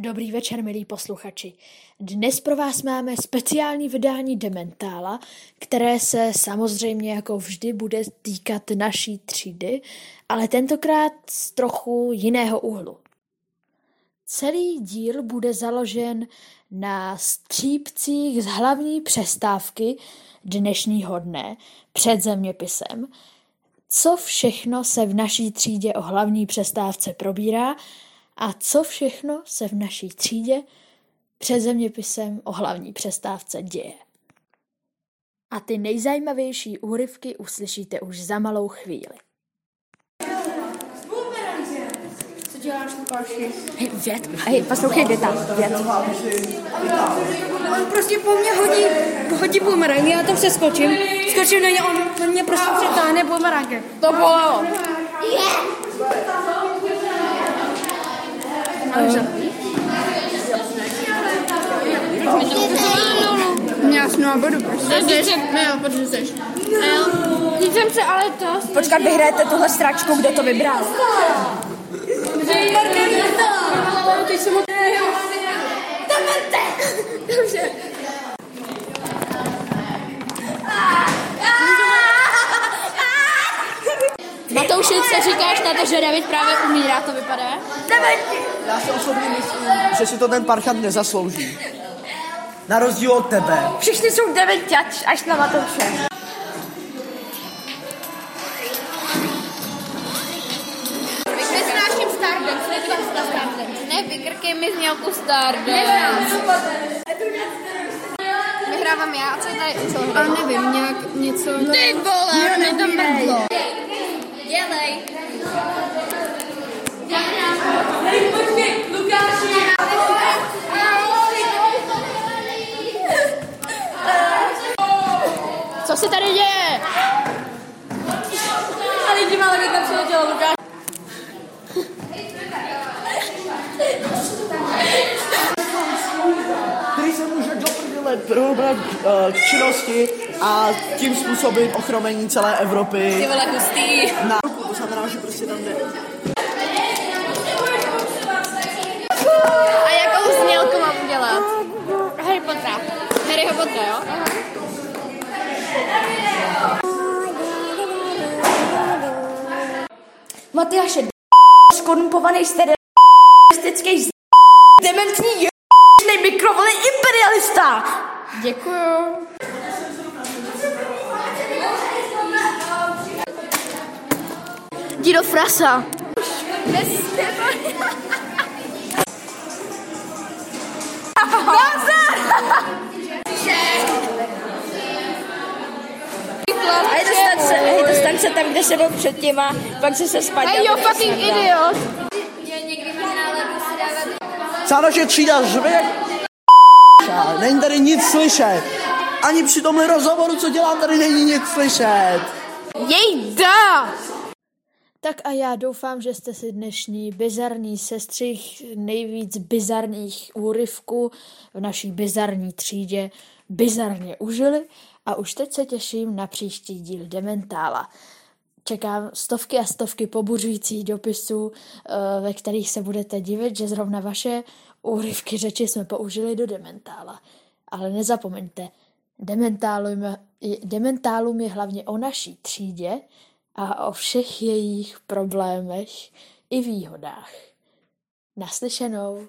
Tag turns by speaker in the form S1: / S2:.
S1: Dobrý večer, milí posluchači. Dnes pro vás máme speciální vydání Dementála, které se samozřejmě jako vždy bude týkat naší třídy, ale tentokrát z trochu jiného úhlu. Celý díl bude založen na střípcích z hlavní přestávky dnešního dne před zeměpisem, co všechno se v naší třídě o hlavní přestávce probírá a co všechno se v naší třídě před zeměpisem o hlavní přestávce děje. A ty nejzajímavější úryvky uslyšíte už za malou chvíli.
S2: Co děláš, Lukáši?
S3: Hej, věd, hej, poslouchej věta, věd.
S2: On prostě po mně hodí, hodí bumerang, já tam se skočím, skočím na ně, on na mě prostě přetáhne bumerangem.
S3: To bylo.
S2: Já jsem na vodu prostě. Ne, jo, protože jsi. Teď jsem se ale to...
S3: Počkat, vyhrajete tuhle stračku, kdo to vybral.
S2: Teď jsem
S4: to, že David právě umírá, to vypadá?
S5: Já si osobně myslím, že si to ten parchant nezaslouží. Na rozdíl od tebe.
S3: Všichni jsou devěťač, až na Matouše.
S4: Vykrkej mi znělku Stardance. Vyhrávám já, a co je tady? Co?
S2: Ale nevím, nějak něco...
S4: Ty vole, mi tam mrdlo. Dělej. Co se tady děje?
S2: A lidi malé mi tam přiletělo, Lukáš.
S5: Který se může do prdele uh, k činnosti a tím způsobit ochromení celé Evropy
S4: Ty vole, hustý.
S5: na ruku. To znamená, že prostě tam jde.
S3: Matyáše, skorumpovaný stereotypistický z... dementní je***ný mikrovlný imperialista.
S4: Děkuju.
S3: Jdi do frasa. Hej, dostan se tam, kde se byl předtím a pak se se spadl.
S4: Hey, you fucking idiot.
S5: Celá naše třída jak Není tady nic slyšet. Ani při tomhle rozhovoru, co dělám, tady není nic slyšet.
S4: Jejda!
S1: Tak a já doufám, že jste si dnešní bizarní sestřih nejvíc bizarních úryvků v naší bizarní třídě bizarně užili a už teď se těším na příští díl Dementála. Čekám stovky a stovky pobuřujících dopisů, eh, ve kterých se budete divit, že zrovna vaše úryvky řeči jsme použili do Dementála. Ale nezapomeňte, Dementálum je, Dementálum je hlavně o naší třídě a o všech jejich problémech i výhodách. Naslyšenou.